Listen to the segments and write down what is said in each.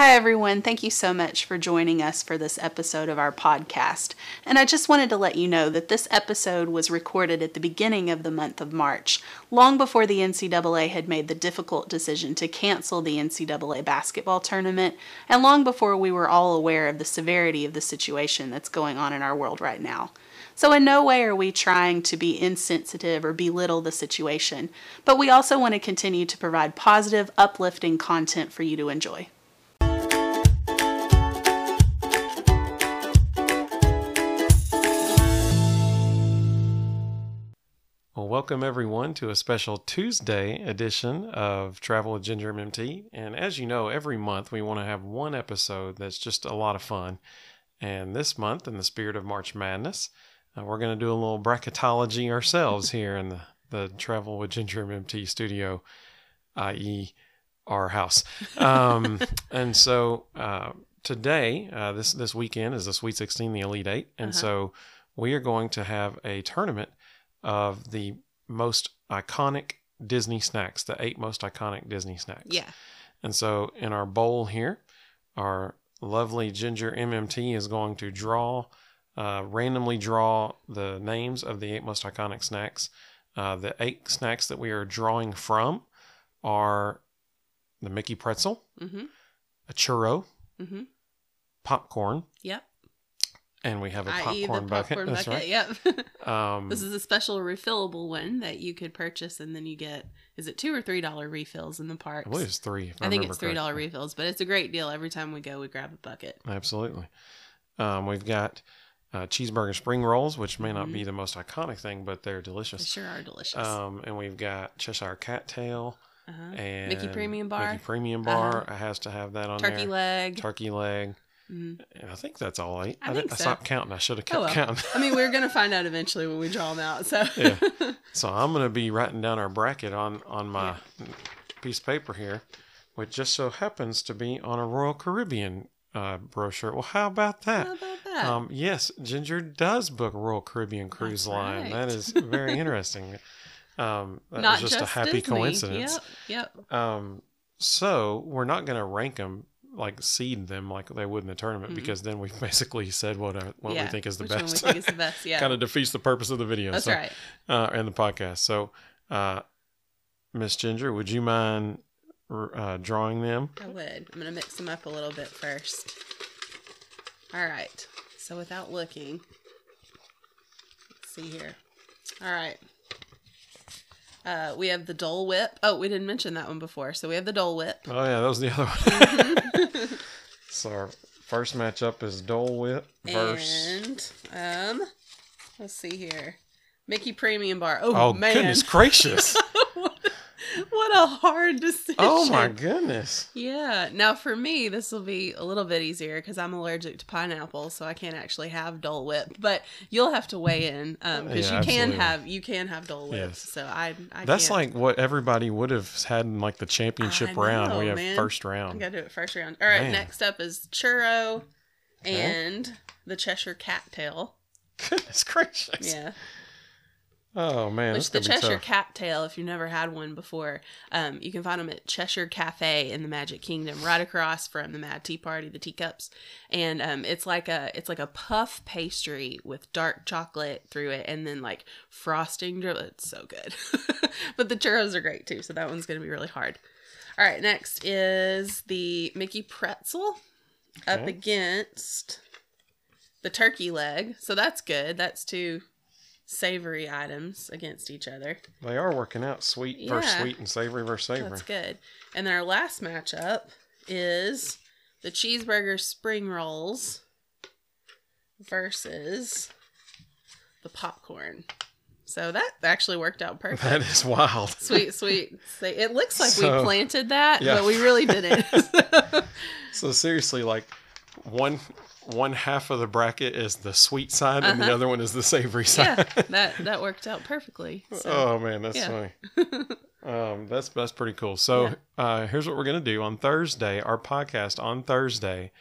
Hi, everyone. Thank you so much for joining us for this episode of our podcast. And I just wanted to let you know that this episode was recorded at the beginning of the month of March, long before the NCAA had made the difficult decision to cancel the NCAA basketball tournament, and long before we were all aware of the severity of the situation that's going on in our world right now. So, in no way are we trying to be insensitive or belittle the situation, but we also want to continue to provide positive, uplifting content for you to enjoy. Welcome everyone to a special Tuesday edition of Travel with Ginger MMT. And as you know, every month we want to have one episode that's just a lot of fun. And this month, in the spirit of March Madness, uh, we're going to do a little bracketology ourselves here in the, the Travel with Ginger MMT studio, i.e., our house. Um, and so uh, today, uh, this this weekend is the Sweet 16, the Elite Eight, and Uh-huh. so we are going to have a tournament of the most iconic Disney snacks, the eight most iconic Disney snacks. Yeah. And so in our bowl here, our lovely Ginger MMT is going to draw, uh, randomly draw the names of the eight most iconic snacks. Uh, the eight snacks that we are drawing from are the Mickey pretzel, Mm-hmm. a churro, Mm-hmm. popcorn, Yep. And we have a popcorn, popcorn bucket. bucket. That's Yep. right. Um, this is a special refillable one that you could purchase, and then you get is it two or three dollar refills in the park? I believe it's three. I, I think it's three dollar refills, but it's a great deal. Every time we go, we grab a bucket. Absolutely. Um, we've got uh, cheeseburger spring rolls, which may not Mhm. be the most iconic thing, but they're delicious. They sure are delicious. Um, and we've got Cheshire Cattail uh-huh. and Mickey Premium Bar, Mickey Premium Bar Uh-huh. has to have that on turkey there. leg. Turkey leg. Mhm. And I think that's all eight. I did- think I so. stopped counting. I should have kept Oh, well. counting. I mean, we're gonna find out eventually when we draw them out. So Yeah. so I'm going to be writing down our bracket on on my piece of paper here, which just so happens to be on a Royal Caribbean uh, brochure. Well, how about that? how about that? Um, yes, Ginger does book Royal Caribbean Cruise Line. That is very interesting. Um, that Not was just, a happy Disney. coincidence. Yep. Yep. Um, so we're not going to rank them like seed them like they would in the tournament Mm-mm. because then we've basically said what uh, what yeah. we think is the Which one we best. think is the best? Yeah. kind of defeats the purpose of the video. That's so, right. Uh, and the podcast. So, uh, Miss Ginger, would you mind uh, drawing them? I would. I'm gonna mix them up a little bit first. All right. So without looking, let's see here. All right. Uh, we have the Dole Whip. Oh, we didn't mention that one before. So we have the Dole Whip. Oh yeah, that was the other one. Mhm. so our first matchup is Dole Whip versus. and um, let's see here, Mickey Premium Bar. Oh, Oh man, goodness gracious! what, a hard decision. oh my goodness! Yeah. Now for me, this will be a little bit easier because I'm allergic to pineapple, so I can't actually have Dole Whip. But you'll have to weigh in um, because Yeah, you can have you can have Dole Whip. Yes. So I, I That's can't. like what everybody would have had in like the championship I round. We have man. first round. gotta do it first round. All right. Man. Next up is churro Okay. and the Cheshire Cattail. Goodness gracious! Yeah. Oh man, Which the Cheshire. Cattail, if you've never had one before, um, you can find them at Cheshire Cafe in the Magic Kingdom, right across from the Mad Tea Party, the teacups, and um, it's like a it's like a puff pastry with dark chocolate through it, and then like frosting. It's so good, but the churros are great too, so that one's gonna be really hard. All right, next is the Mickey Pretzel up against the turkey leg, so that's good. That's two savory items against each other. They are working out sweet versus sweet and savory versus savory. That's good. And then our last matchup is the cheeseburger spring rolls versus the popcorn. So that actually worked out perfect. That is wild. sweet, sweet. It looks like So- we planted that, Yeah. but we really didn't. So seriously, like one one half of the bracket is the sweet side, and the Uh-huh. other one is the savory side. yeah, that that worked out perfectly. So. oh man, that's yeah. funny. Um, that's that's pretty cool. So uh, here's what we're gonna do on Thursday. Our podcast on Thursday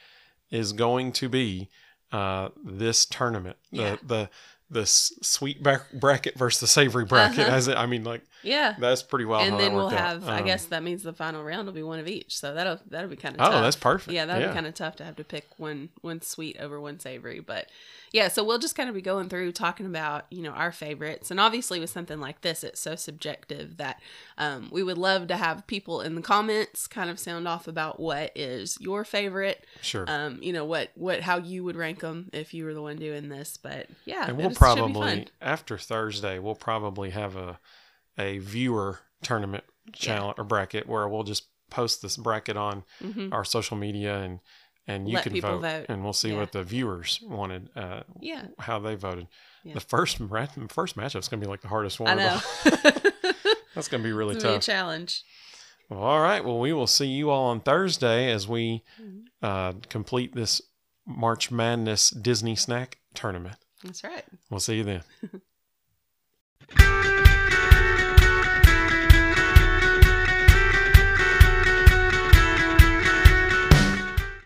is going to be uh, this tournament. Yeah. The the the s- sweet bracket versus the savory bracket. Uh-huh. As it, I mean, like Yeah. That's pretty wild. how and then we'll have. I Um, guess that means the final round will be one of each. So that'll that'll be kind of. Oh, tough. that's perfect. Yeah, that'll Yeah. be kind of tough to have to pick one one sweet over one savory. But yeah, so we'll just kind of be going through talking about you know our favorites, and obviously with something like this, it's so subjective that um, we would love to have people in the comments kind of sound off about what is your favorite. Sure. Um, you know what what how you would rank them if you were the one doing this. But yeah, and it we'll should be probably after Thursday we'll probably have a a viewer tournament challenge or bracket where we'll just post this bracket on Mhm. our social media and and you Let can vote, vote. and we'll see Yeah. what the viewers wanted uh Yeah, how they voted. Yeah. The first ma- first is going to be like the hardest one. I know. That's going to be really gonna be tough. challenge. Well, all right. Well, we will see you all on Thursday as we Mhm. uh, complete this March Madness Disney snack tournament. That's right. We'll see you then.